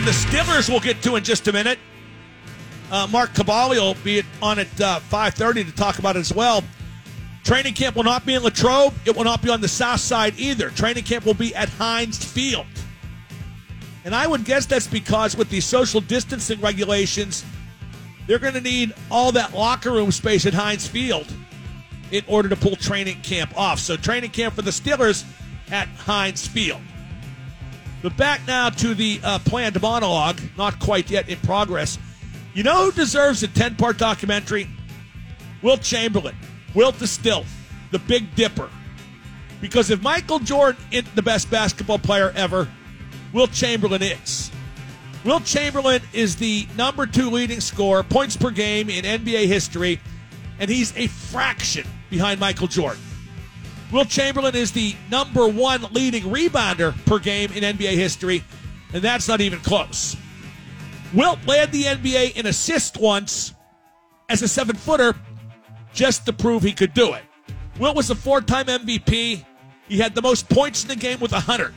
The Steelers we'll get to in just a minute. Uh, Mark Kaboly will be on at uh, 5.30 to talk about it as well. Training camp will not be in Latrobe. It will not be on the south side either. Training camp will be at Heinz Field. And I would guess that's because with the social distancing regulations, they're going to need all that locker room space at Heinz Field in order to pull training camp off. So training camp for the Steelers at Heinz Field. But back now to the uh, planned monologue, not quite yet in progress. You know who deserves a 10 part documentary? Wilt Chamberlain. Wilt the Stilt, the Big Dipper. Because if Michael Jordan isn't the best basketball player ever, Wilt Chamberlain is. Wilt Chamberlain is the number two leading scorer, points per game in NBA history, and he's a fraction behind Michael Jordan. Wilt Chamberlain is the number one leading rebounder per game in NBA history, and that's not even close. Wilt led the NBA in assists once as a seven footer just to prove he could do it. Wilt was a four time MVP. He had the most points in the game with 100.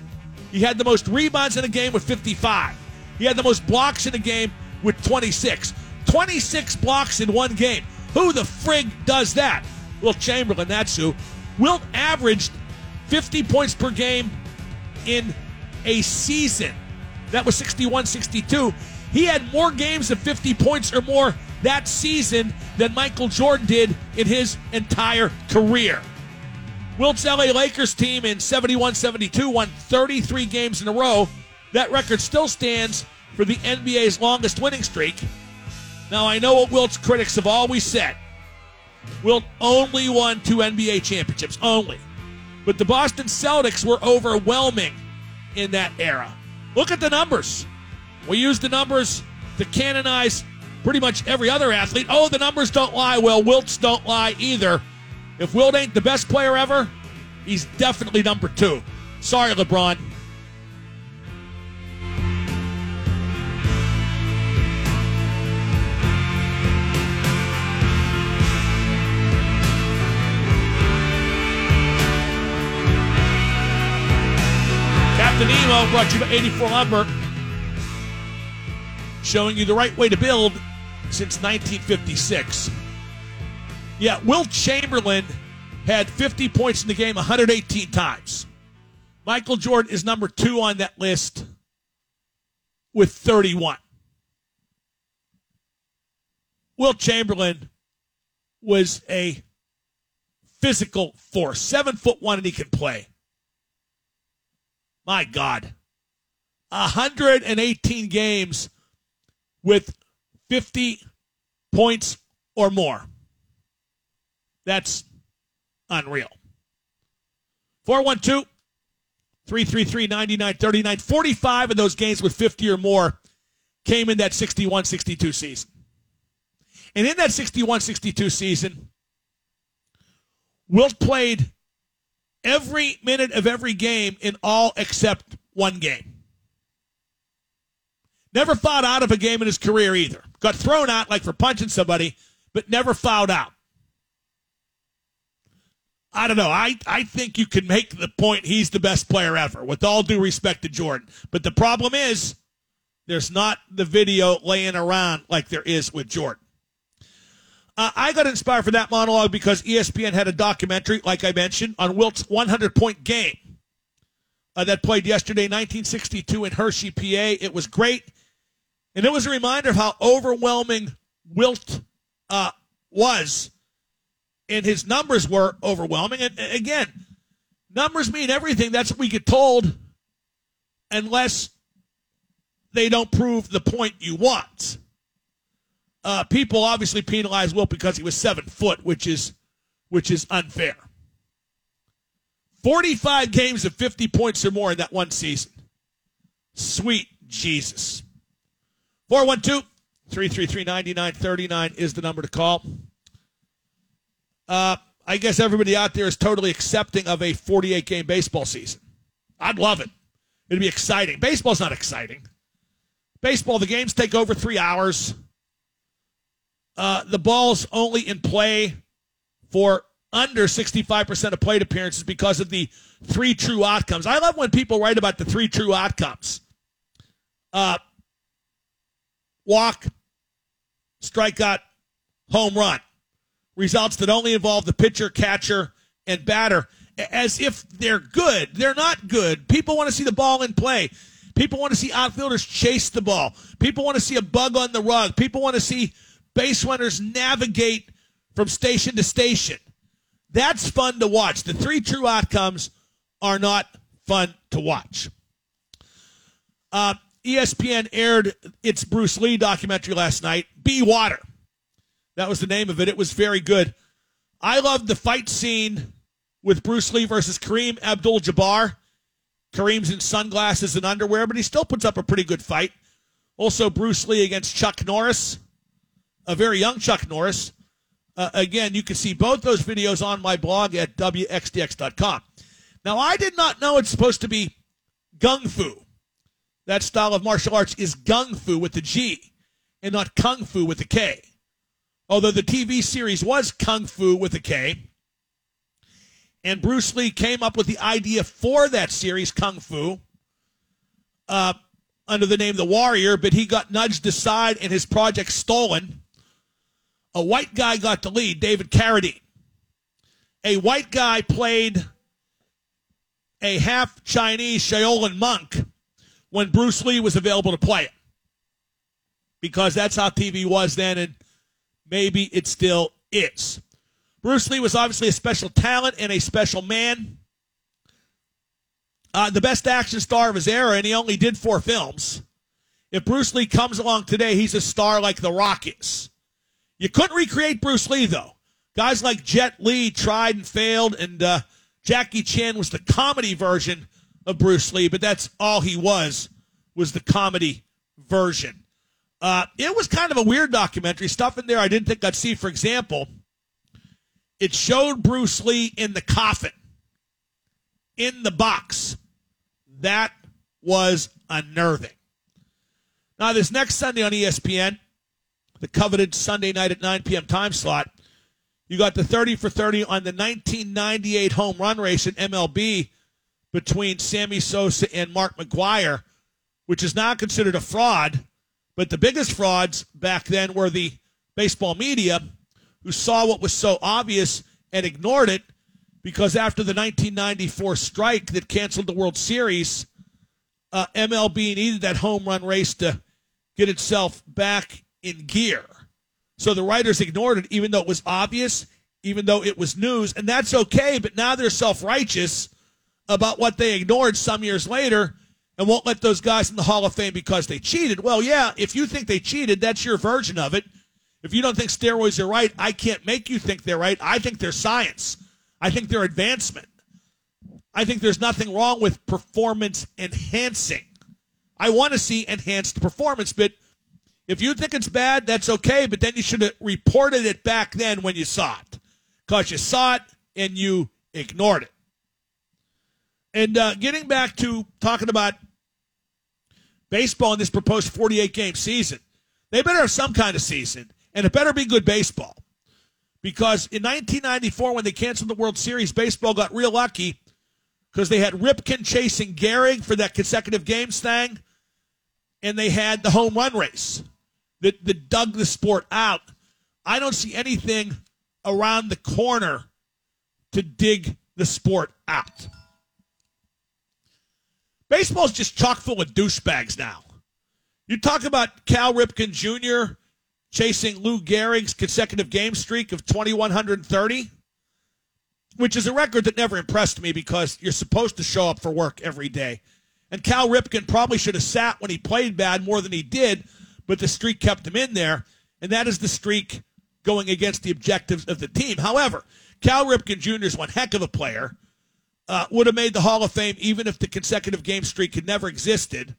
He had the most rebounds in the game with 55. He had the most blocks in the game with 26. 26 blocks in one game. Who the frig does that? Wilt Chamberlain, that's who. Wilt averaged 50 points per game in a season. That was 61 62. He had more games of 50 points or more that season than Michael Jordan did in his entire career. Wilt's LA Lakers team in 71 72 won 33 games in a row. That record still stands for the NBA's longest winning streak. Now, I know what Wilt's critics have always said. Wilt only won two NBA championships, only. But the Boston Celtics were overwhelming in that era. Look at the numbers. We use the numbers to canonize pretty much every other athlete. Oh, the numbers don't lie. Well, Wilt's don't lie either. If Wilt ain't the best player ever, he's definitely number two. Sorry, LeBron. Captain Emo brought you by 84 Lumber, showing you the right way to build since 1956. Yeah, Wilt Chamberlain had 50 points in the game 118 times. Michael Jordan is number two on that list with 31. Wilt Chamberlain was a physical force, seven foot one, and he can play. My God. 118 games with 50 points or more. That's unreal. 412 333 9939. 45 of those games with 50 or more came in that 61 62 season. And in that 61 62 season, Wilt played every minute of every game in all except one game. Never fouled out of a game in his career either. Got thrown out like for punching somebody, but never fouled out. I don't know. I, I think you can make the point he's the best player ever, with all due respect to Jordan. But the problem is, there's not the video laying around like there is with Jordan. Uh, I got inspired for that monologue because ESPN had a documentary, like I mentioned, on Wilt's 100 point game uh, that played yesterday, 1962, in Hershey, PA. It was great. And it was a reminder of how overwhelming Wilt uh, was. And his numbers were overwhelming. And again, numbers mean everything. That's what we get told, unless they don't prove the point you want. Uh, people obviously penalized Wilt because he was seven foot, which is which is unfair. Forty-five games of fifty points or more in that one season. Sweet Jesus. 412-333-9939 is the number to call. Uh, I guess everybody out there is totally accepting of a 48 game baseball season. I'd love it. It'd be exciting. Baseball's not exciting. Baseball, the games take over three hours. Uh, the ball's only in play for under 65% of plate appearances because of the three true outcomes. I love when people write about the three true outcomes. Uh, walk, strikeout, home run. Results that only involve the pitcher, catcher, and batter as if they're good. They're not good. People want to see the ball in play. People want to see outfielders chase the ball. People want to see a bug on the rug. People want to see base runners navigate from station to station. That's fun to watch. The three true outcomes are not fun to watch. Uh, ESPN aired its Bruce Lee documentary last night, Be Water. That was the name of it. It was very good. I loved the fight scene with Bruce Lee versus Kareem Abdul Jabbar. Kareem's in sunglasses and underwear, but he still puts up a pretty good fight. Also, Bruce Lee against Chuck Norris, a very young Chuck Norris. Uh, again, you can see both those videos on my blog at WXDX.com. Now, I did not know it's supposed to be gung fu. That style of martial arts is gung fu with the G and not kung fu with the K. Although the TV series was kung fu with a K. And Bruce Lee came up with the idea for that series, Kung Fu, uh, under the name The Warrior, but he got nudged aside and his project stolen. A white guy got the lead, David Carradine. A white guy played a half Chinese Shaolin monk when Bruce Lee was available to play it. Because that's how TV was then, and maybe it still is. Bruce Lee was obviously a special talent and a special man. Uh, the best action star of his era, and he only did four films. If Bruce Lee comes along today, he's a star like The Rock is. You couldn't recreate Bruce Lee, though. Guys like Jet Li tried and failed, and uh, Jackie Chan was the comedy version of Bruce Lee, but that's all he was, was the comedy version. Uh, it was kind of a weird documentary. Stuff in there I didn't think I'd see. For example, it showed Bruce Lee in the coffin, in the box. That was unnerving. Now, this next Sunday on ESPN, the coveted Sunday night at 9 p.m. time slot, you got the 30 for 30 on the 1998 home run race in MLB between Sammy Sosa and Mark McGwire, which is now considered a fraud. But the biggest frauds back then were the baseball media who saw what was so obvious and ignored it because after the 1994 strike that canceled the World Series, uh, MLB needed that home run race to get itself back in gear. So the writers ignored it, even though it was obvious, even though it was news, and that's okay. But now they're self righteous about what they ignored some years later and won't let those guys in the Hall of Fame because they cheated. Well, yeah, if you think they cheated, that's your version of it. If you don't think steroids are right, I can't make you think they're right. I think they're science. I think they're advancement. I think there's nothing wrong with performance enhancing. I want to see enhanced performance, but if you think it's bad, that's okay, but then you should have reported it back then when you saw it because you saw it and you ignored it. And uh, getting back to talking about baseball in this proposed 48 game season, they better have some kind of season and it better be good baseball. Because in 1994, when they canceled the World Series, baseball got real lucky because they had Ripken chasing Gehrig for that consecutive games thing, and they had the home run race that, that dug the sport out. I don't see anything around the corner to dig the sport out. Baseball's just chock full of douchebags now. You talk about Cal Ripken Jr chasing Lou Gehrig's consecutive game streak of 2,130, which is a record that never impressed me because you're supposed to show up for work every day. And Cal Ripken probably should have sat when he played bad more than he did, but the streak kept him in there, and that is the streak going against the objectives of the team. However, Cal Ripken Jr. is one heck of a player. Uh, would have made the Hall of Fame even if the consecutive game streak had never existed.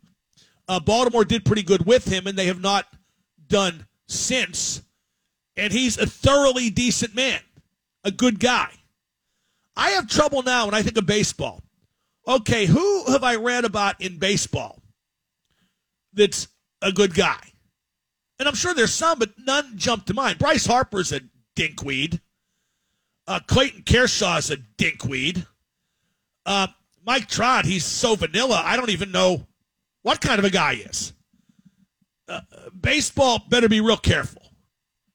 Uh, Baltimore did pretty good with him, and they have not done since, and he's a thoroughly decent man, a good guy. I have trouble now when I think of baseball. Okay, who have I read about in baseball that's a good guy? And I'm sure there's some, but none jump to mind. Bryce Harper's a dinkweed. Uh, Clayton Kershaw's a dinkweed. Uh, Mike Trout, he's so vanilla, I don't even know what kind of a guy he is. uh, baseball better be real careful.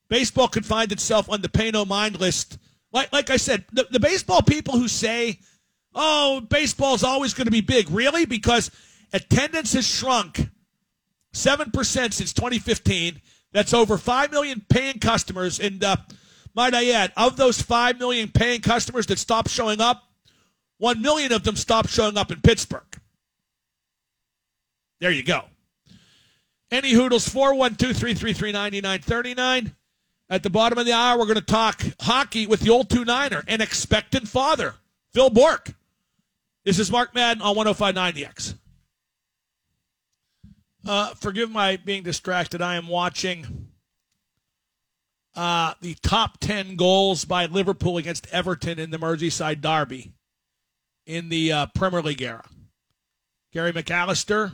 Baseball could find itself on the pay no mind list. Like, like I said, the, the baseball people who say, oh, baseball's always going to be big. Really? Because attendance has shrunk 7% since 2015. That's over 5 million paying customers. And uh, might I add, of those 5 million paying customers that stopped showing up, 1 million of them stopped showing up in Pittsburgh. There you go. Any Hoodles, 412 333 9939. At the bottom of the hour, we're going to talk hockey with the old two Niner, an expectant father, Phil Bourque. This is Mark Madden on 1059 The X. Uh, forgive my being distracted. I am watching uh, the top 10 goals by Liverpool against Everton in the Merseyside Derby in the uh, Premier League era. Gary McAllister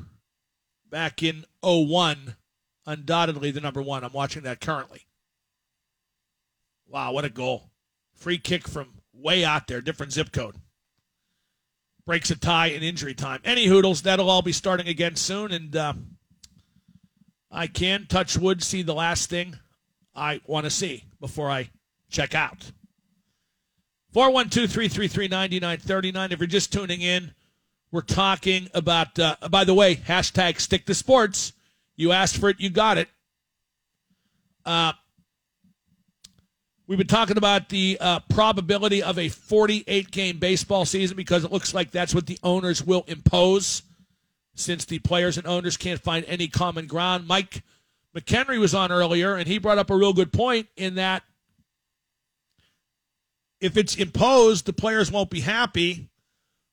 back in 01, undoubtedly the number one. I'm watching that currently. Wow, what a goal. Free kick from way out there, different zip code. Breaks a tie in injury time. Any Hoodles, that'll all be starting again soon, and uh, I can touch wood, see the last thing I want to see before I check out. 412 333 9939. If you're just tuning in, we're talking about, uh, by the way, hashtag stick to sports. You asked for it, you got it. Uh, we've been talking about the uh, probability of a 48 game baseball season because it looks like that's what the owners will impose since the players and owners can't find any common ground. Mike McHenry was on earlier, and he brought up a real good point in that if it's imposed, the players won't be happy.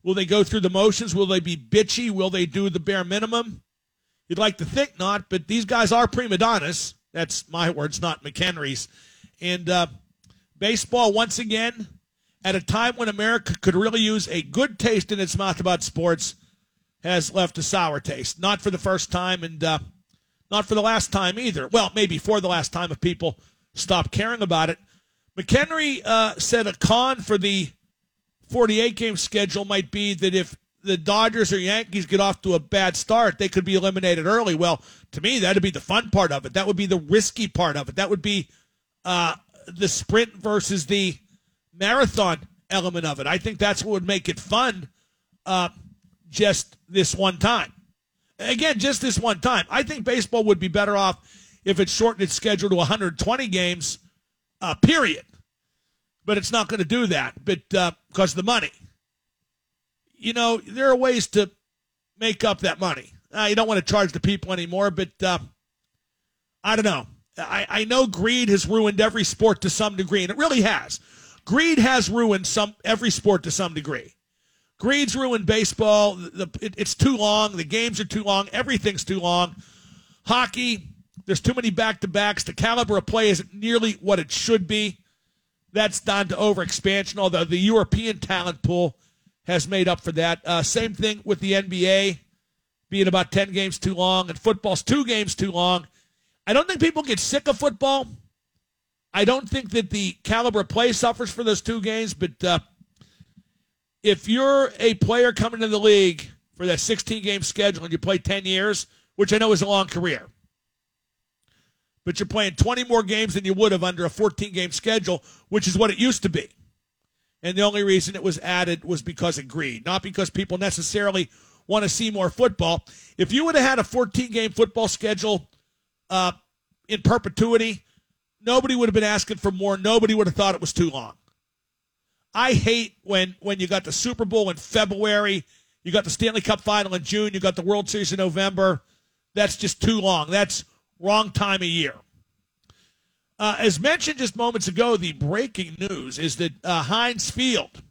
Will they go through the motions? Will they be bitchy? Will they do the bare minimum? You'd like to think not, but these guys are prima donnas. That's my words, not McHenry's. And uh, baseball, once again, at a time when America could really use a good taste in its mouth about sports, has left a sour taste. Not for the first time and uh, not for the last time either. Well, maybe for the last time if people stop caring about it. McHenry uh, said a con for the 48 game schedule might be that if the Dodgers or Yankees get off to a bad start, they could be eliminated early. Well, to me, that'd be the fun part of it. That would be the risky part of it. That would be uh, the sprint versus the marathon element of it. I think that's what would make it fun. Uh, just this one time. Again, just this one time. I think baseball would be better off if it shortened its schedule to 120 games, uh, period. But it's not going to do that, but uh, because of the money. You know, there are ways to make up that money. Uh, you don't want to charge the people anymore, but uh, I don't know. I, I know greed has ruined every sport to some degree, and it really has. Greed has ruined some every sport to some degree. Greed's ruined baseball. The, it, it's too long. The games are too long. Everything's too long. Hockey, there's too many back to backs. The caliber of play isn't nearly what it should be. That's down to overexpansion, although the European talent pool has made up for that. Uh, same thing with the NBA being about 10 games too long, and football's two games too long. I don't think people get sick of football. I don't think that the caliber of play suffers for those two games, but uh, if you're a player coming to the league for that 16 game schedule and you play 10 years, which I know is a long career, but you're playing 20 more games than you would have under a 14 game schedule, which is what it used to be. And the only reason it was added was because of greed, not because people necessarily want to see more football. If you would have had a 14 game football schedule uh, in perpetuity, nobody would have been asking for more. Nobody would have thought it was too long. I hate when when you got the Super Bowl in February, you got the Stanley Cup final in June, you got the World Series in November. That's just too long. That's wrong time of year. Uh, as mentioned just moments ago, the breaking news is that uh, Heinz Field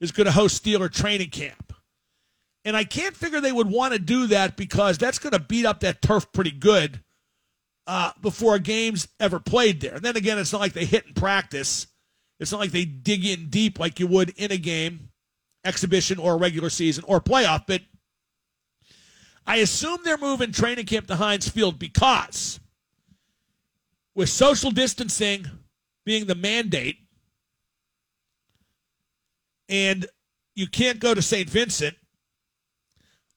is going to host Steeler training camp. And I can't figure they would want to do that because that's going to beat up that turf pretty good uh, before a game's ever played there. And then again, it's not like they hit in practice. It's not like they dig in deep like you would in a game, exhibition or a regular season or playoff, but I assume they're moving training camp to Heinz Field because with social distancing being the mandate and you can't go to St. Vincent,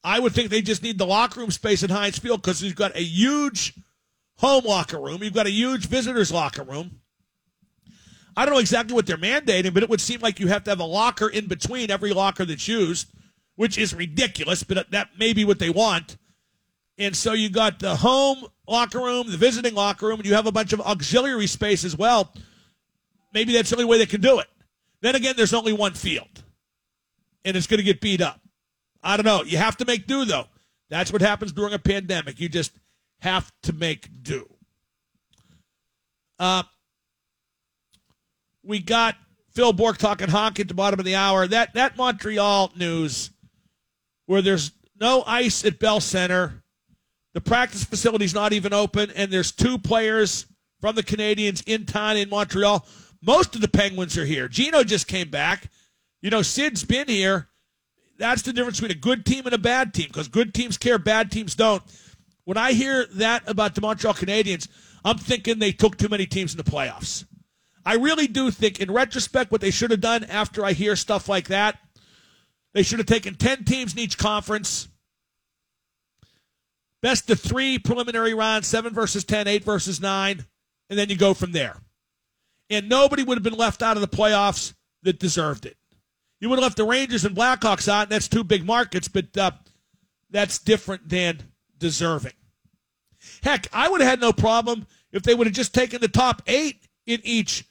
I would think they just need the locker room space at Heinz Field because you've got a huge home locker room. You've got a huge visitors locker room. I don't know exactly what they're mandating, but it would seem like you have to have a locker in between every locker that's used, which is ridiculous, but that may be what they want. And so you got the home locker room, the visiting locker room, and you have a bunch of auxiliary space as well. Maybe that's the only way they can do it. Then again, there's only one field, and it's going to get beat up. I don't know. You have to make do, though. That's what happens during a pandemic. You just have to make do. Uh, we got Phil Bourque talking hockey at the bottom of the hour. That that Montreal news, where there's no ice at Bell Center, the practice facility's not even open, and there's two players from the Canadiens in town in Montreal. Most of the Penguins are here. Geno just came back. You know, Sid's been here. That's the difference between a good team and a bad team because good teams care, bad teams don't. When I hear that about the Montreal Canadiens, I'm thinking they took too many teams in the playoffs. I really do think, in retrospect, what they should have done after I hear stuff like that, they should have taken 10 teams in each conference, best of three preliminary rounds, seven versus 10, eight versus nine, and then you go from there. And nobody would have been left out of the playoffs that deserved it. You would have left the Rangers and Blackhawks out, and that's two big markets, but uh, that's different than deserving. Heck, I would have had no problem if they would have just taken the top eight in each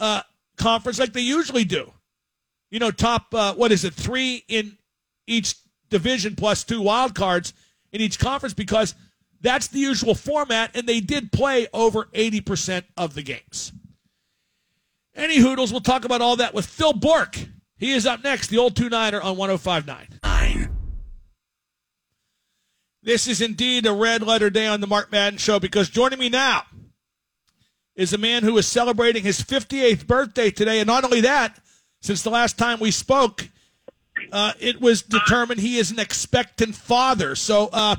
uh, conference like they usually do. You know, top, uh, what is it, three in each division plus two wild cards in each conference because that's the usual format, and they did play over 80% of the games. Any Hoodles, we'll talk about all that with Phil Bourque. He is up next, the old 2 Niner on 1059. Nine. This is indeed a red letter day on the Mark Madden Show because joining me now is a man who is celebrating his 58th birthday today. And not only that, since the last time we spoke, uh, it was determined he is an expectant father. So uh,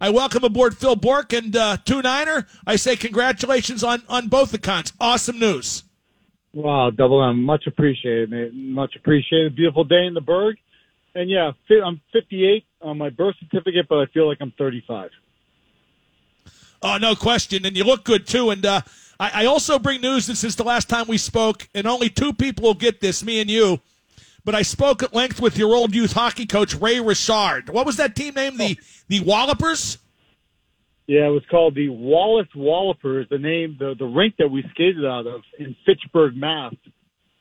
I welcome aboard Phil Bourque and uh, Two Niner. I say congratulations on, on both accounts. Awesome news. Wow, double M. Much appreciated, mate. Much appreciated. Beautiful day in the Burgh. And yeah, I'm 58 on my birth certificate, but I feel like I'm 35. Oh, no question. And you look good, too. And, uh, I, I also bring news that since the last time we spoke, and only two people will get this, me and you, but I spoke at length with your old youth hockey coach, Ray Richard. What was that team name? The the Wallopers? Yeah, it was called the Wallace Wallopers. The name, the, the rink that we skated out of in Fitchburg, Mass,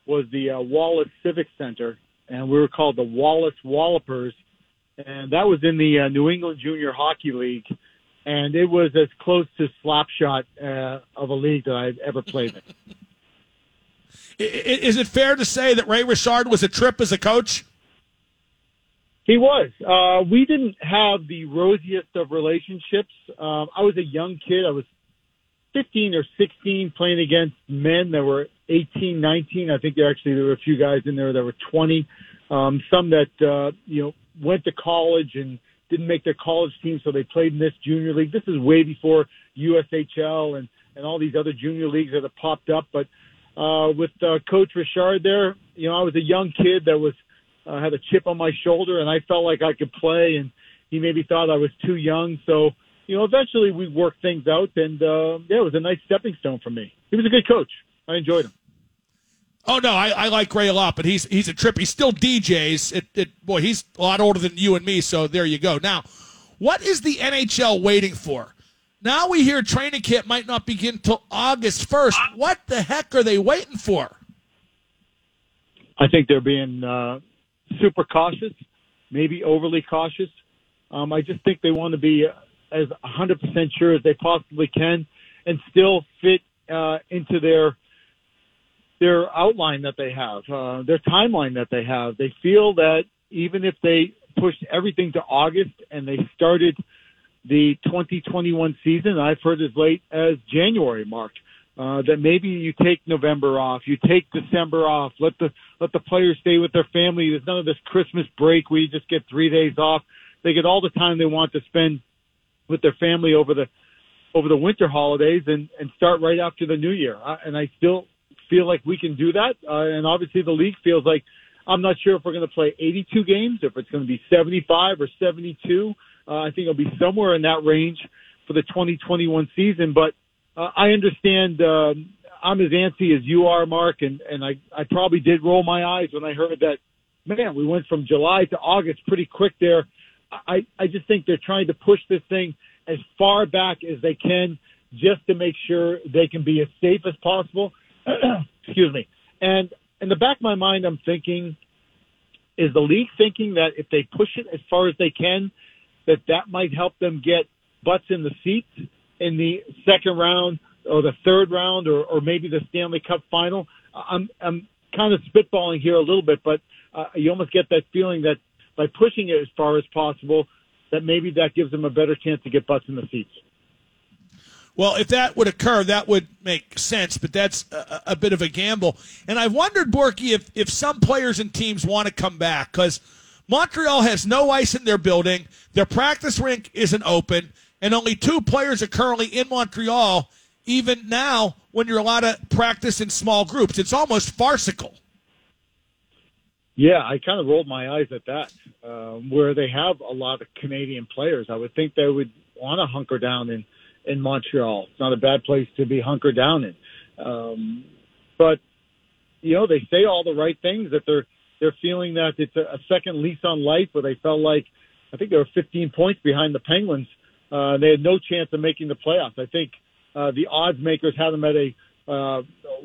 was the uh, Wallace Civic Center, and we were called the Wallace Wallopers. And that was in the uh, New England Junior Hockey League and it was as close to slapshot uh, of a league that I've ever played in. Is it fair to say that Ray Richard was a trip as a coach? He was. Uh, we didn't have the rosiest of relationships. Um, I was a young kid. I was 15 or 16 playing against men that were 18, 19. I think there actually there were a few guys in there that were 20. Um, some that uh, you know went to college and didn't make their college team, so they played in this junior league. This is way before USHL and and all these other junior leagues that have popped up. But uh, with uh, Coach Richard there, you know, I was a young kid that was uh, had a chip on my shoulder, and I felt like I could play, and he maybe thought I was too young. So, you know, eventually we worked things out, and uh, yeah, it was a nice stepping stone for me. He was a good coach. I enjoyed him. Oh no, I, I like Gray a lot, but he's he's a trip. He still DJs. It, it boy, he's a lot older than you and me, so there you go. Now, what is the NHL waiting for? Now we hear training camp might not begin till August first. What the heck are they waiting for? I think they're being uh, super cautious, maybe overly cautious. Um, I just think they want to be as 100% sure as they possibly can and still fit uh, into their their outline that they have, uh, their timeline that they have. They feel that even if they pushed everything to August and they started the 2021 season, I've heard as late as January, Mark, uh, that maybe you take November off, you take December off, let the let the players stay with their family. There's none of this Christmas break where you just get three days off. They get all the time they want to spend with their family over the over the winter holidays and and start right after the new year. I, and I still feel like we can do that. Uh, and obviously, the league feels like I'm not sure if we're going to play 82 games, if it's going to be 75 or 72. Uh, I think it'll be somewhere in that range. for the 2021 season. But uh, I understand um, I'm as antsy as you are, Mark, and and I I probably did roll my eyes when I heard that. Man, we went from July to August pretty quick there. I I just think they're trying to push this thing as far back as they can just to make sure they can be as safe as possible. Excuse me. And in the back of my mind, I'm thinking, is the league thinking that if they push it as far as they can, that that might help them get butts in the seats in the second round or the third round or, or maybe the Stanley Cup final? I'm, I'm kind of spitballing here a little bit, but uh, you almost get that feeling that by pushing it as far as possible, that maybe that gives them a better chance to get butts in the seats. Well, if that would occur, that would make sense, but that's a, a bit of a gamble. And I've wondered, Borky, if, if some players and teams want to come back because Montreal has no ice in their building, their practice rink isn't open, and only two players are currently in Montreal, even now when you're allowed to practice in small groups. It's almost farcical. Yeah, I kind of rolled my eyes at that. Um, where they have a lot of Canadian players, I would think they would want to hunker down in in Montreal. It's not a bad place to be hunkered down in. Um, but you know, they say all the right things that they're they're feeling that it's a, a second lease on life. Where they felt like I think they were 15 points behind the Penguins. Uh, they had no chance of making the playoffs. I think uh, the odds makers had them at a uh,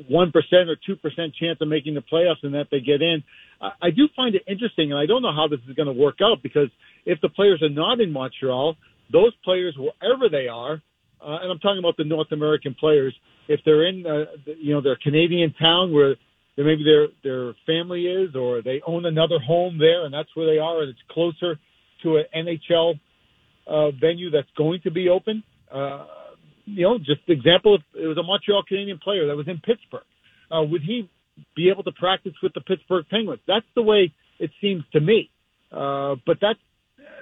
one uh, percent or two percent chance of making the playoffs, and that they get in. I, I do find it interesting, and I don't know how this is going to work out because if the players are not in Montreal, those players, wherever they are, uh, and I'm talking about the North American players. If they're in, uh, you know, their Canadian town where maybe their their family is, or they own another home there, and that's where they are, and it's closer to an NHL uh, venue that's going to be open. Uh, you know, just example, if it was a Montreal Canadian player that was in Pittsburgh, uh, would he be able to practice with the Pittsburgh Penguins? That's the way it seems to me. Uh, but that's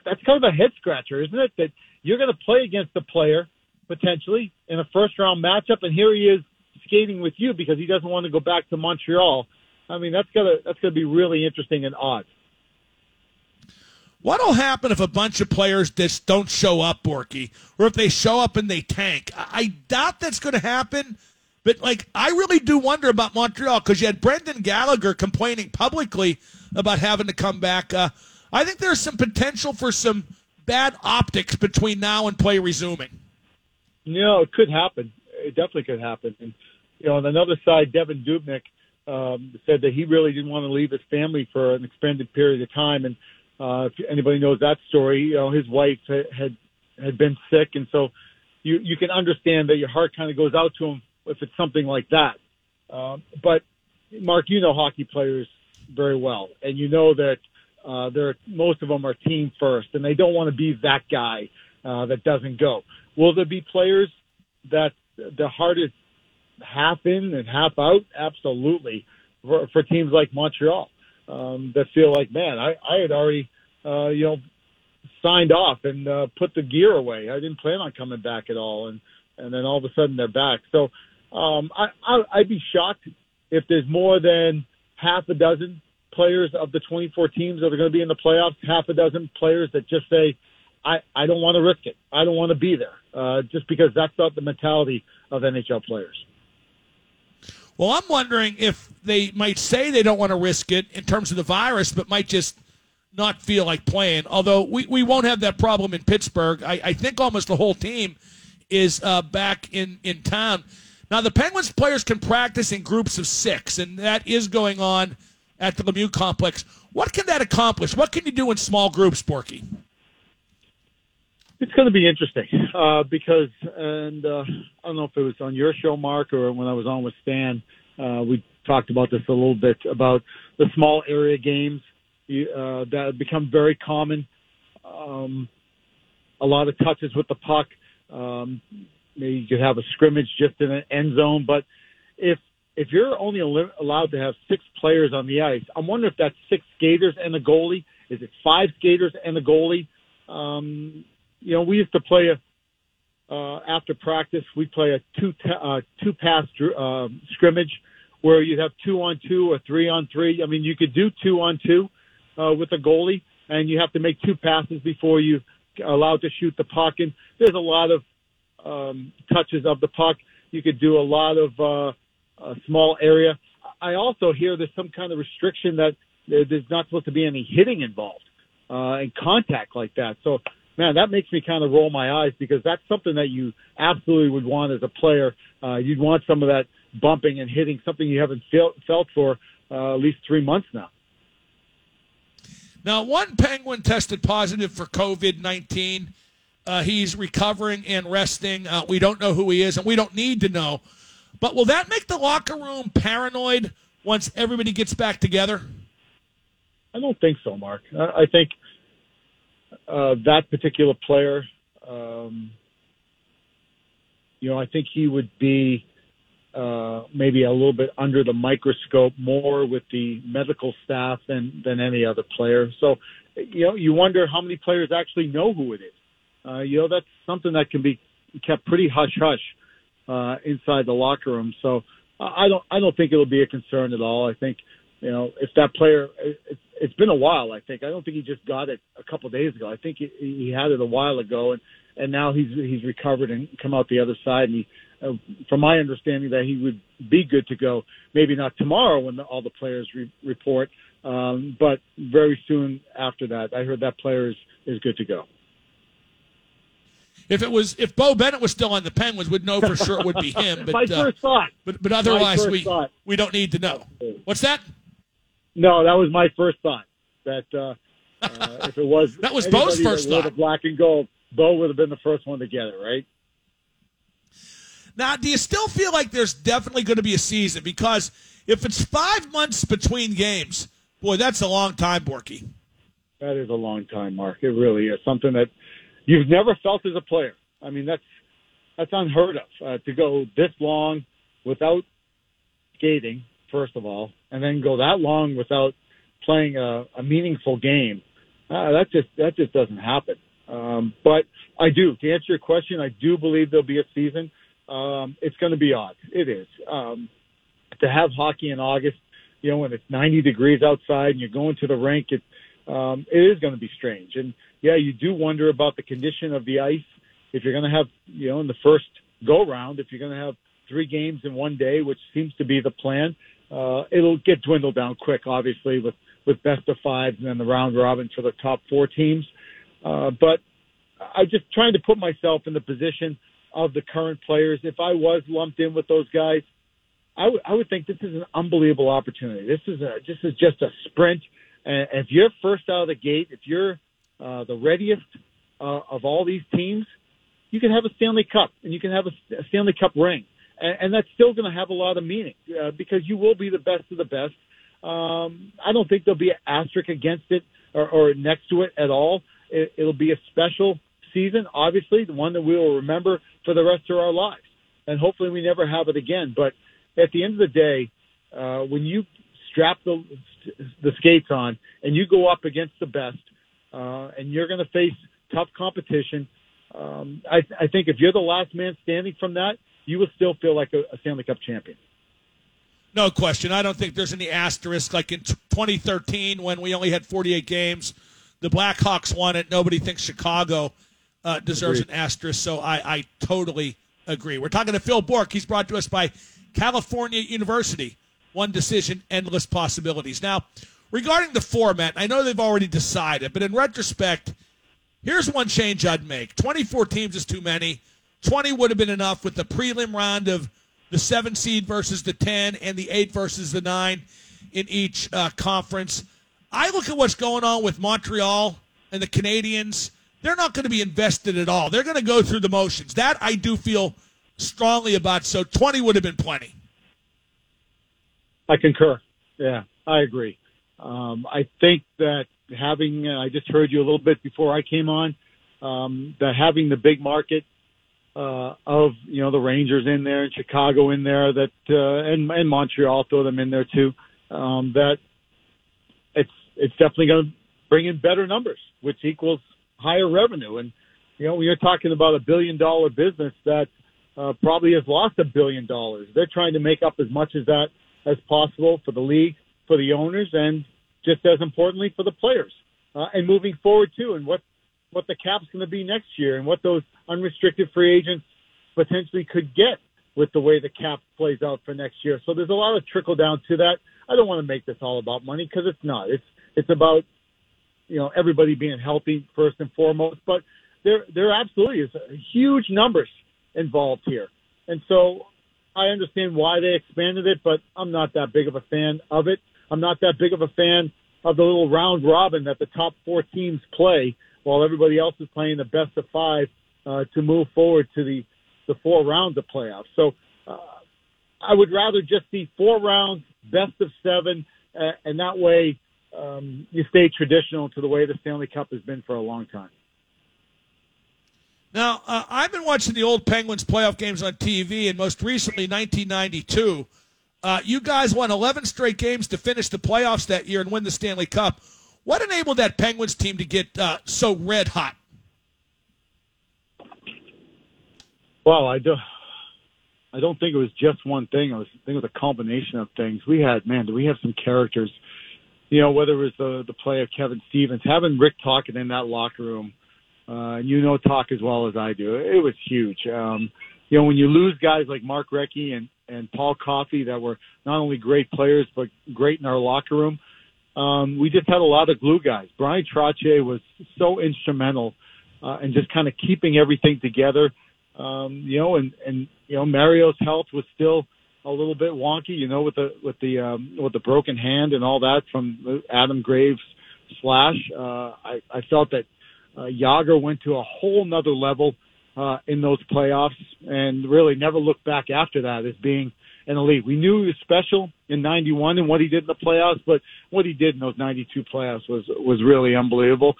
that's kind of a head scratcher, isn't it? That you're going to play against a player potentially in a first round matchup, and here he is skating with you because he doesn't want to go back to Montreal. I mean, that's gonna that's gonna be really interesting and odd. What'll happen if a bunch of players just don't show up, Borky, or if they show up and they tank? I doubt that's going to happen. But like, I really do wonder about Montreal because you had Brendan Gallagher complaining publicly about having to come back. Uh, I think there's some potential for some bad optics between now and play resuming. Know, it could happen. It definitely could happen. And you know, on another side, Devan Dubnyk um, said that he really didn't want to leave his family for an extended period of time. And uh, if anybody knows that story, you know, his wife had had been sick, and so you you can understand that your heart kind of goes out to him if it's something like that. Uh, but Mark, you know hockey players very well, and you know that uh, they're most of them are team first, and they don't want to be that guy uh, that doesn't go. Will there be players that the is half in and half out? Absolutely. For, for teams like Montreal um, that feel like, man, I, I had already, uh, you know, signed off and uh, put the gear away. I didn't plan on coming back at all, and and then all of a sudden they're back. So um, I, I I'd be shocked if there's more than half a dozen players of the 24 teams that are going to be in the playoffs. Half a dozen players that just say, I, I don't want to risk it. I don't want to be there, uh, just because that's not the mentality of NHL players. Well, I'm wondering if they might say they don't want to risk it in terms of the virus, but might just not feel like playing. Although we, we won't have that problem in Pittsburgh. I, I think almost the whole team is uh, back in, in town. Now, the Penguins players can practice in groups of six, and that is going on at the Lemieux complex. What can that accomplish? What can you do in small groups, Borky? It's going to be interesting uh, because, and uh, I don't know if it was on your show, Mark, or when I was on with Stan. Uh, we talked about this a little bit about the small area games uh, that have become very common. Um, a lot of touches with the puck. Um, maybe you could have a scrimmage just in an end zone, but if if you're only allowed to have six players on the ice, I'm wondering if that's six skaters and a goalie. Is it five skaters and a goalie? Um, you know, we used to play a uh, after practice. We play a two uh, two pass uh, scrimmage where you'd have two on two or three on three. I mean, you could do two on two uh, with a goalie, and you have to make two passes before you allowed to shoot the puck. And there's a lot of um, touches of the puck. You could do a lot of uh, a small area. I also hear there's some kind of restriction that there's not supposed to be any hitting involved uh, and contact like that. So, man, that makes me kind of roll my eyes because that's something that you absolutely would want as a player. Uh, you'd want some of that bumping and hitting, something you haven't felt, felt for uh, at least three months now. Now, one Penguin tested positive for COVID 19. Uh, he's recovering and resting. Uh, we don't know who he is, and we don't need to know. But will that make the locker room paranoid once everybody gets back together? I don't think so, Mark. I, I think uh, that particular player, um, you know, I think he would be uh, maybe a little bit under the microscope more with the medical staff than than any other player. So, you know, you wonder how many players actually know who it is. Uh, you know, that's something that can be kept pretty hush hush uh, inside the locker room. So, I don't I don't think it'll be a concern at all. I think you know if that player it's, been a while. I think I don't think he just got it a couple of days ago. I think he, he had it a while ago, and and now he's he's recovered and come out the other side. And he, uh, from my understanding, that he would be good to go. Maybe not tomorrow when the, all the players re- report, um, but very soon after that. I heard that player is is good to go. If it was, if Beau Bennett was still on the Penguins, we'd know for sure it would be him. But my uh, first thought. But but otherwise, we thought. we don't need to know. What's that? No, that was my first thought. That uh, uh, if it was that was Beau's first thought. The black and gold, Beau would have been the first one to get it, right? Now, do you still feel like there's definitely going to be a season? Because if it's five months between games, boy, that's a long time, Borky. That is a long time, Mark. It really is something that you've never felt as a player. I mean, that's that's unheard of uh, to go this long without skating, first of all, and then go that long without playing a, a meaningful game. Uh, that just that just doesn't happen. Um, but I do to answer your question. I do believe there'll be a season. Um, it's going to be odd. It is um, to have hockey in August. You know, when it's 90 degrees outside and you're going to the rink, it um, it is going to be strange. And yeah, you do wonder about the condition of the ice. If you're going to have, you know, in the first go round, if you're going to have three games in one day, which seems to be the plan, uh, it'll get dwindled down quick, obviously, with, with best of fives and then the round robin for the top four teams. Uh, but I'm just trying to put myself in the position of the current players. If I was lumped in with those guys, I, w- I would think this is an unbelievable opportunity. This is a, this is just a sprint. And if you're first out of the gate, if you're uh, the readiest uh, of all these teams, you can have a Stanley Cup and you can have a, a Stanley Cup ring and, and that's still going to have a lot of meaning uh, because you will be the best of the best. Um, I don't think there'll be an asterisk against it or, or next to it at all. It, it'll be a special season, obviously, the one that we will remember for the rest of our lives, and hopefully we never have it again. But at the end of the day, uh, when you strap the the skates on and you go up against the best, uh, and you're going to face tough competition. Um, I, I think if you're the last man standing from that, you will still feel like a, a Stanley Cup champion. No question. I don't think there's any asterisk like in 2013 when we only had 48 games. The Blackhawks won it. Nobody thinks Chicago uh, deserves Agreed. an asterisk. So I, I totally agree. We're talking to Phil Bourque. He's brought to us by California University. One decision, endless possibilities. Now, regarding the format, I know they've already decided, but in retrospect, here's one change I'd make. 24 teams is too many. 20 would have been enough with the prelim round of the seven seed versus the 10 and the eight versus the nine in each uh, conference. I look at what's going on with Montreal and the Canadiens. They're not going to be invested at all. They're going to go through the motions. That I do feel strongly about. So 20 would have been plenty. I concur. Yeah, I agree. Um, I think that having, uh, I just heard you a little bit before I came on, um, that having the big market uh, of you know the Rangers in there and Chicago in there that uh, and and Montreal throw them in there too. Um, that it's it's definitely going to bring in better numbers, which equals higher revenue. And you know when you're talking about a billion dollar business that uh, probably has lost a billion dollars, they're trying to make up as much as that as possible for the league, for the owners, and just as importantly for the players. Uh, and moving forward too, and what what the cap's going to be next year and what those unrestricted free agents potentially could get with the way the cap plays out for next year. So there's a lot of trickle down to that. I don't want to make this all about money because it's not. It's it's about you know everybody being healthy first and foremost, but there there absolutely is huge numbers involved here, and so I understand why they expanded it, but I'm not that big of a fan of it. I'm not that big of a fan of the little round robin that the top four teams play while everybody else is playing the best of five uh, to move forward to the the four rounds of playoffs. So uh, I would rather just see four rounds, best of seven, uh, and that way um, you stay traditional to the way the Stanley Cup has been for a long time. Now, uh, I've been watching the old Penguins playoff games on TV, and most recently, 1992. Uh, you guys won 11 straight games to finish the playoffs that year and win the Stanley Cup. What enabled that Penguins team to get uh, so red hot? Well, I don't. I don't think it was just one thing. I was I think it was a combination of things. We had man, do we have some characters? You know, whether it was the the play of Kevin Stevens, having Rick Tocchet in that locker room, uh, and you know talk as well as I do. It was huge. Um, you know, when you lose guys like Mark Recchi and and Paul Coffey that were not only great players but great in our locker room, um, we just had a lot of glue guys. Bryan Trottier was so instrumental uh, in just kind of keeping everything together. Um, you know, and and you know Mario's health was still a little bit wonky. You know, with the with the um, with the broken hand and all that from Adam Graves slash. Uh, I I felt that uh, Jagr went to a whole nother level uh, in those playoffs and really never looked back after that as being an elite. We knew he was special in '91 and what he did in the playoffs, but what he did in those '92 playoffs was was really unbelievable.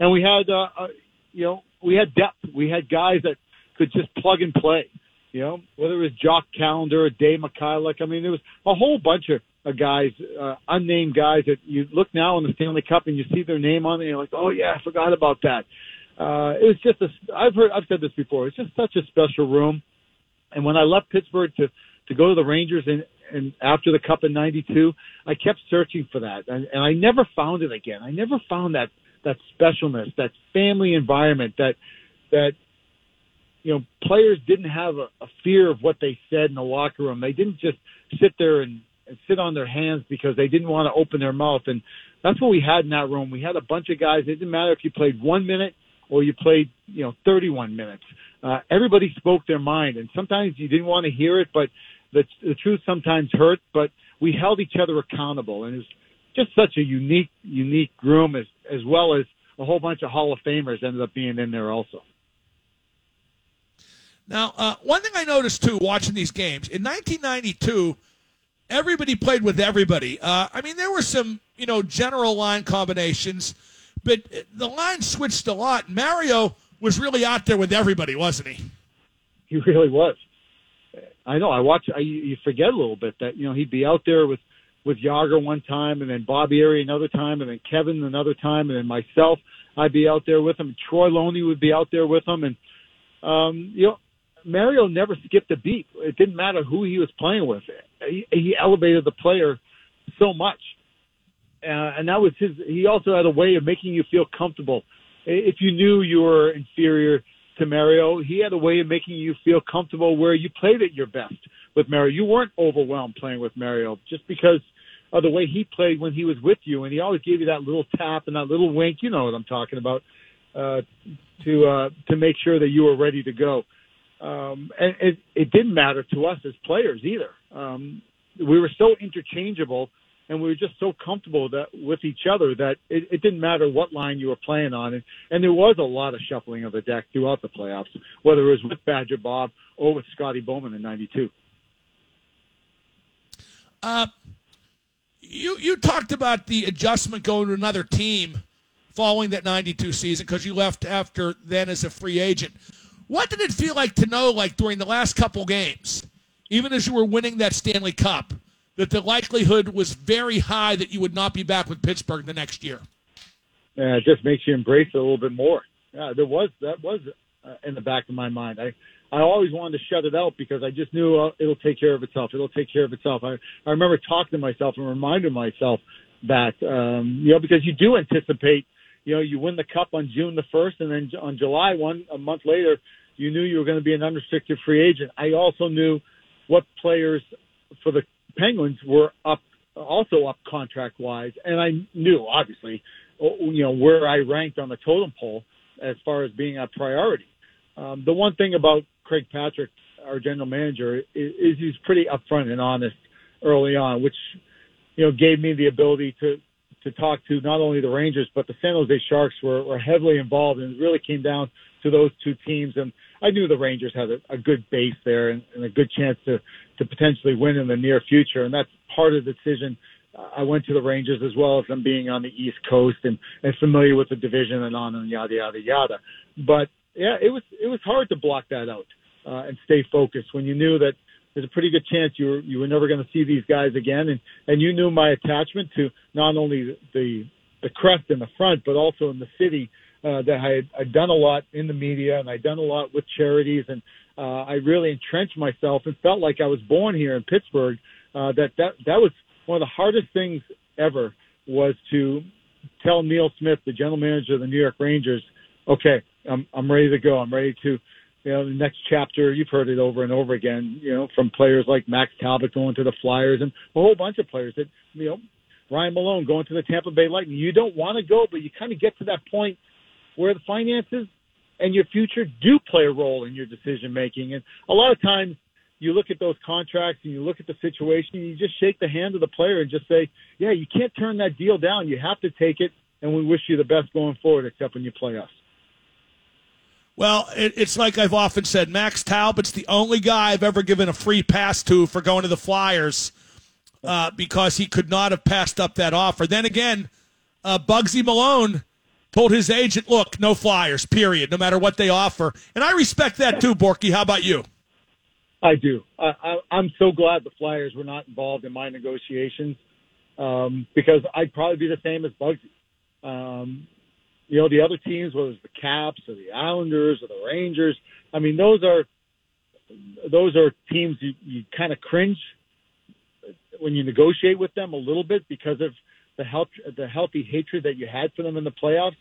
And we had, uh, uh, you know, we had depth. We had guys that could just plug and play. You know, whether it was Jock Callander or Dave Michayluk. I mean, there was a whole bunch of uh, guys, uh, unnamed guys that you look now in the Stanley Cup and you see their name on it, and you're like, oh yeah, I forgot about that. Uh, it was just a. I've heard, I've said this before. It's just such a special room. And when I left Pittsburgh to to go to the Rangers and and after the Cup in '92, I kept searching for that, and, and I never found it again. I never found that that specialness, that family environment, that that you know, players didn't have a, a fear of what they said in the locker room. They didn't just sit there and, and sit on their hands because they didn't want to open their mouth. And that's what we had in that room. We had a bunch of guys. It didn't matter if you played one minute or you played, you know, 31 minutes. Uh, everybody spoke their mind, and sometimes you didn't want to hear it, but the, the truth sometimes hurts, But we held each other accountable, and it was just such a unique, unique room, as as well as a whole bunch of Hall of Famers ended up being in there also. Now, uh, one thing I noticed too, watching these games in 1992, everybody played with everybody. Uh, I mean, there were some, you know, general line combinations, but the line switched a lot. Mario was really out there with everybody, wasn't he? He really was. I know. I watch. I, you forget a little bit that you know he'd be out there with with Jagr one time, and then Bobby Errey another time, and then Kevin another time, and then myself. I'd be out there with him. Troy Loney would be out there with him, and um, you know Mario never skipped a beat. It didn't matter who he was playing with. He, he elevated the player so much, uh, and that was his. He also had a way of making you feel comfortable. If you knew you were inferior to Mario, he had a way of making you feel comfortable where you played at your best with Mario. You weren't overwhelmed playing with Mario just because of the way he played when he was with you, and he always gave you that little tap and that little wink. You know what I'm talking about. Uh, to uh, to make sure that you were ready to go um, and it, it didn't matter to us as players either. Um, we were so interchangeable and we were just so comfortable that with each other that it, it didn't matter what line you were playing on. And, and there was a lot of shuffling of the deck throughout the playoffs, whether it was with Badger Bob or with Scotty Bowman in '92. Uh, you you talked about the adjustment going to another team following that '92 season because you left after then as a free agent. What did it feel like to know, like during the last couple games, even as you were winning that Stanley Cup, that the likelihood was very high that you would not be back with Pittsburgh the next year? Yeah, it just makes you embrace it a little bit more. Yeah, there was that was uh, in the back of my mind. I I always wanted to shut it out because I just knew uh, it'll take care of itself. It'll take care of itself. I I remember talking to myself and reminding myself that um, you know because you do anticipate you know, you win the cup on June the 1st, and then on July 1, a month later, you knew you were going to be an unrestricted free agent. I also knew what players for the Penguins were up, also up contract wise, and I knew obviously, you know, where I ranked on the totem pole as far as being a priority. Um, the one thing about Craig Patrick, our general manager, is, is he's pretty upfront and honest early on, which you know gave me the ability to to talk to not only the Rangers but the San Jose Sharks were, were heavily involved, and it really came down to those two teams. And I knew the Rangers had a, a good base there and, and a good chance to to potentially win in the near future, and that's part of the decision. I went to the Rangers as well as them being on the East Coast and, and familiar with the division and on and yada yada yada. But yeah, it was it was hard to block that out uh, and stay focused when you knew that there's a pretty good chance you were you were never going to see these guys again, and and you knew my attachment to not only the the crest in the front, but also in the city. Uh, that I had I'd done a lot in the media and I'd done a lot with charities, and uh, I really entrenched myself and felt like I was born here in Pittsburgh. Uh, that that that was one of the hardest things ever was to tell Neil Smith, the general manager of the New York Rangers, okay, I'm I'm ready to go. I'm ready to you know, the next chapter, you've heard it over and over again, you know, from players like Max Talbot going to the Flyers and a whole bunch of players that, you know, Ryan Malone going to the Tampa Bay Lightning. You don't want to go, but you kind of get to that point where the finances and your future do play a role in your decision making. And a lot of times you look at those contracts and you look at the situation, and you just shake the hand of the player and just say, yeah, you can't turn that deal down. You have to take it, and we wish you the best going forward, except when you play us. Well, it, it's like I've often said, Max Talbot's the only guy I've ever given a free pass to for going to the Flyers uh, because he could not have passed up that offer. Then again, uh, Bugsy Malone told his agent, look, no Flyers, period, no matter what they offer. And I respect that too, Borky. How about you? I do. I, am so glad the Flyers were not involved in my negotiations um, because I'd probably be the same as Bugsy. Um, you know, the other teams, whether it's the Caps or the Islanders or the Rangers, I mean, those are those are teams you, you kind of cringe when you negotiate with them a little bit because of the help the healthy hatred that you had for them in the playoffs.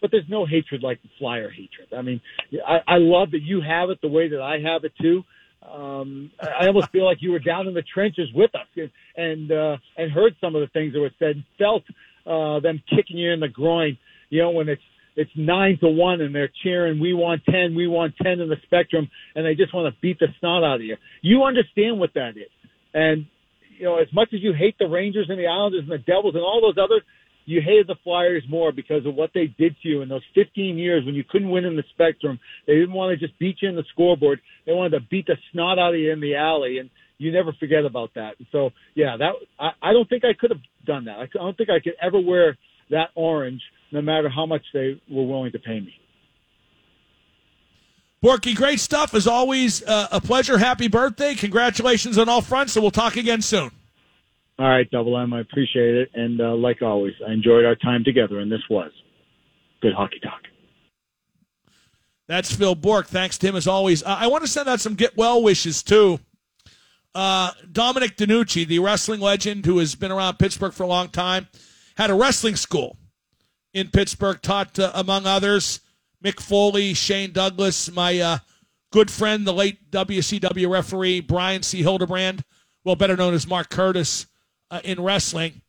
But there's no hatred like the Flyer hatred. I mean, I, I love that you have it the way that I have it too. Um, I almost feel like you were down in the trenches with us and and, uh, and heard some of the things that were said, and felt uh, them kicking you in the groin you know, when it's it's nine to one and they're cheering, we want ten, we want ten in the spectrum, and they just want to beat the snot out of you. You understand what that is, and you know, as much as you hate the Rangers and the Islanders and the Devils and all those other, you hated the Flyers more because of what they did to you in those 15 years when you couldn't win in the spectrum. They didn't want to just beat you in the scoreboard. They wanted to beat the snot out of you in the alley, and you never forget about that. So, yeah, that I, I don't think I could have done that. I don't think I could ever wear that orange no matter how much they were willing to pay me. Borky, great stuff as always. Uh, a pleasure. Happy birthday. Congratulations on all fronts, and we'll talk again soon. All right, Double M. I appreciate it. And uh, like always, I enjoyed our time together, and this was good hockey talk. That's Phil Bourque. Thanks to him as always. Uh, I want to send out some get well wishes too. Uh, Dominic DeNucci, the wrestling legend who has been around Pittsburgh for a long time, had a wrestling school in Pittsburgh, taught, uh, among others, Mick Foley, Shane Douglas, my uh, good friend, the late WCW referee, Brian C. Hildebrand, well, better known as Mark Curtis uh, in wrestling.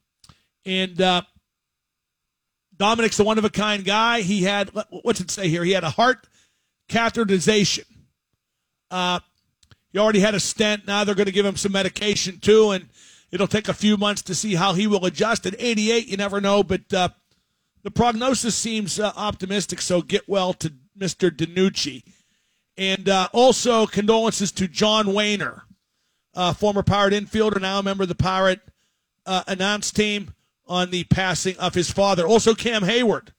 And uh, Dominic's a one of a kind guy. He had, what's it say here? He had a heart catheterization. Uh, he already had a stent. Now they're going to give him some medication too, and it'll take a few months to see how he will adjust. At 88, you never know, but uh, the prognosis seems uh, optimistic, so get well to Mr. DeNucci. And uh, also condolences to John Wehner, uh, former Pirate infielder, now a member of the Pirate uh, announce team on the passing of his father. Also Cam Heyward,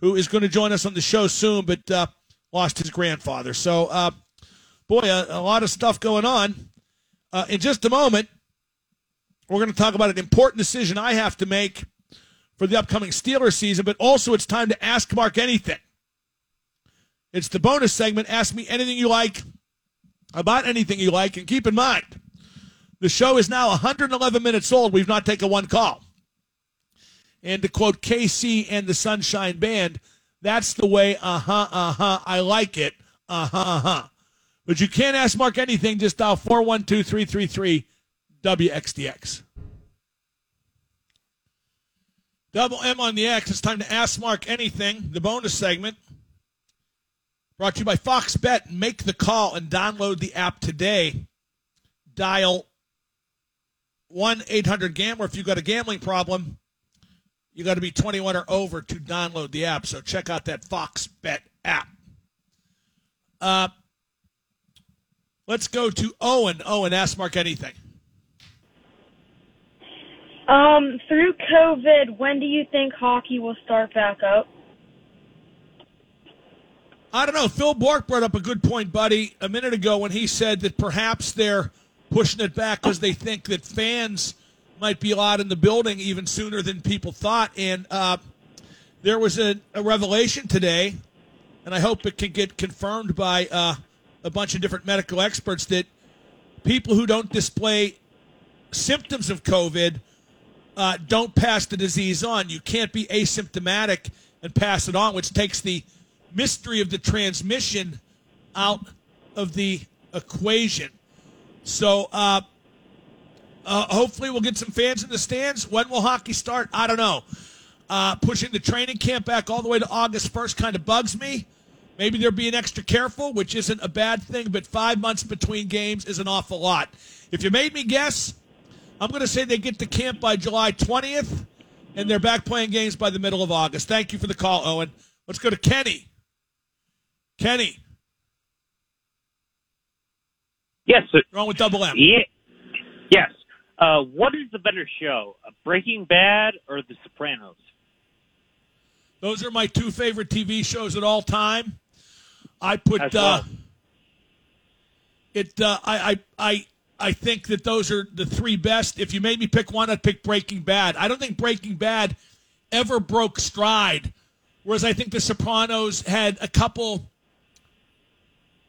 who is going to join us on the show soon, but uh, lost his grandfather. So, uh, boy, a, a, lot of stuff going on. in just a moment, we're going to talk about an important decision I have to make – for the upcoming Steelers season, but also it's time to ask Mark anything. It's the bonus segment. Ask me anything you like about anything you like. And keep in mind, the show is now 111 minutes old. We've not taken one call. And to quote KC and the Sunshine Band, that's the way, uh huh, uh huh, I like it. Uh huh. Uh-huh. But you can't ask Mark anything. Just dial 412 333 WXDX. Double M on the X. It's time to ask Mark anything. The bonus segment brought to you by Fox Bet. Make the call and download the app today. Dial 1 800 Gambler if you've got a gambling problem. You got to be 21 or over to download the app. So check out that Fox Bet app. Uh, let's go to Owen. Owen, ask Mark anything. Um, through COVID, when do you think hockey will start back up? I don't know. Phil Bourque brought up a good point, buddy, a minute ago when he said that perhaps they're pushing it back because they think that fans might be allowed in the building even sooner than people thought. And uh, there was a, a, revelation today, and I hope it can get confirmed by uh, a bunch of different medical experts that people who don't display symptoms of COVID uh, don't pass the disease on. You can't be asymptomatic and pass it on, which takes the mystery of the transmission out of the equation. So, uh, uh, hopefully, we'll get some fans in the stands. When will hockey start? I don't know. Uh, pushing the training camp back all the way to August 1st kind of bugs me. Maybe they're being extra careful, which isn't a bad thing, but five months between games is an awful lot. If you made me guess, I'm going to say they get to camp by July 20th, and they're back playing games by the middle of August. Thank you for the call, Owen. Let's go to Kenny. Kenny. Yes. Sir. Wrong with double M. Yeah. Yes. Uh, what is the better show, Breaking Bad or The Sopranos? Those are my two favorite TV shows at all time. I put uh, it. Uh, I, I I I think that those are the three best. If you made me pick one, I'd pick Breaking Bad. I don't think Breaking Bad ever broke stride, whereas I think The Sopranos had a couple.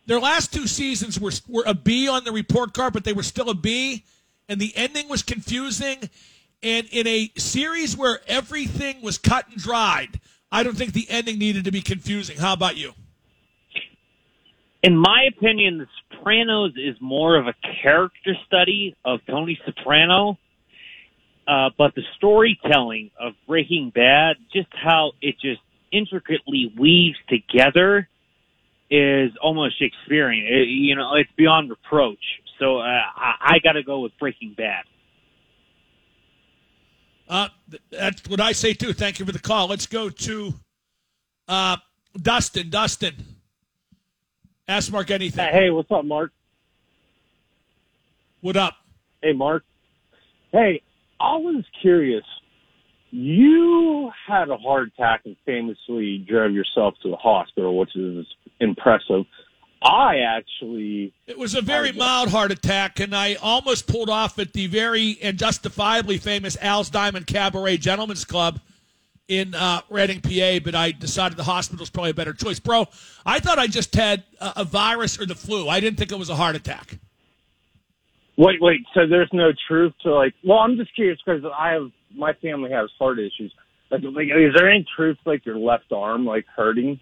Their last two seasons were were a B on the report card, but they were still a B, and the ending was confusing. And in a series where everything was cut and dried, I don't think the ending needed to be confusing. How about you? In my opinion, The Sopranos is more of a character study of Tony Soprano. Uh, but the storytelling of Breaking Bad, just how it just intricately weaves together, is almost Shakespearean. It, you know, it's beyond reproach. So uh, I, I got to go with Breaking Bad. Uh, that's what I say too. Thank you for the call. Let's go to uh, Dustin. Dustin. Ask Mark anything. Hey, what's up, Mark? What up? Hey, Mark. Hey, I was curious. You had a heart attack and famously drove yourself to the hospital, which is impressive. I actually. It was a very mild heart attack, and I almost pulled off at the very and justifiably famous Al's Diamond Cabaret Gentlemen's Club in uh, Reading, PA, but I decided the hospital is probably a better choice. Bro, I thought I just had a, a virus or the flu. I didn't think it was a heart attack. Wait, wait. So there's no truth to like. Well, I'm just curious because I have my family has heart issues. Like, like, is there any truth like your left arm like hurting?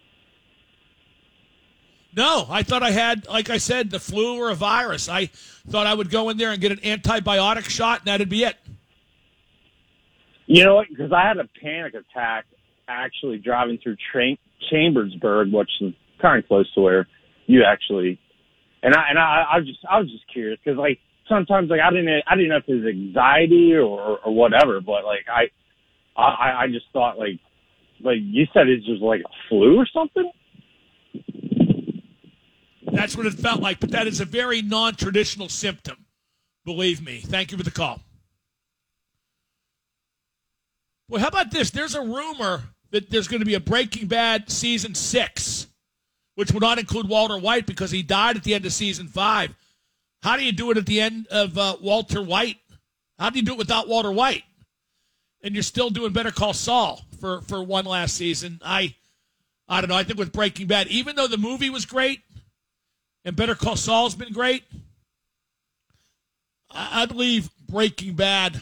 No, I thought I had, like I said, the flu or a virus. I thought I would go in there and get an antibiotic shot, and that'd be it. You know what? Because I had a panic attack actually driving through Tra- Chambersburg, which is kind of close to where you actually. And I and I, I just I was just curious because like sometimes like I didn't I didn't know if it was anxiety or or whatever, but like I I I just thought like like you said it's just like a flu or something. That's what it felt like, but that is a very non-traditional symptom. Believe me. Thank you for the call. Well, how about this? There's a rumor that there's going to be a Breaking Bad season six, which would not include Walter White because he died at the end of season five. How do you do it at the end of uh, Walter White? How do you do it without Walter White? And you're still doing Better Call Saul for for one last season. I I don't know. I think with Breaking Bad, even though the movie was great and Better Call Saul's been great, I, I'd leave Breaking Bad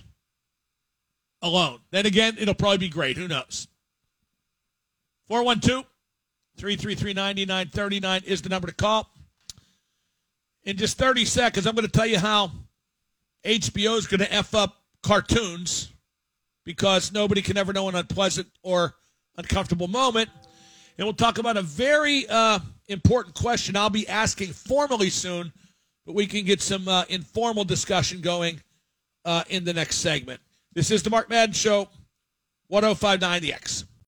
alone. Then again, it'll probably be great. Who knows? 412 333 9939 is the number to call. In just 30 seconds, I'm going to tell you how HBO is going to F up cartoons because nobody can ever know an unpleasant or uncomfortable moment. And we'll talk about a very uh, important question I'll be asking formally soon, but we can get some uh, informal discussion going uh, in the next segment. This is the Mark Madden Show, 1059 The X.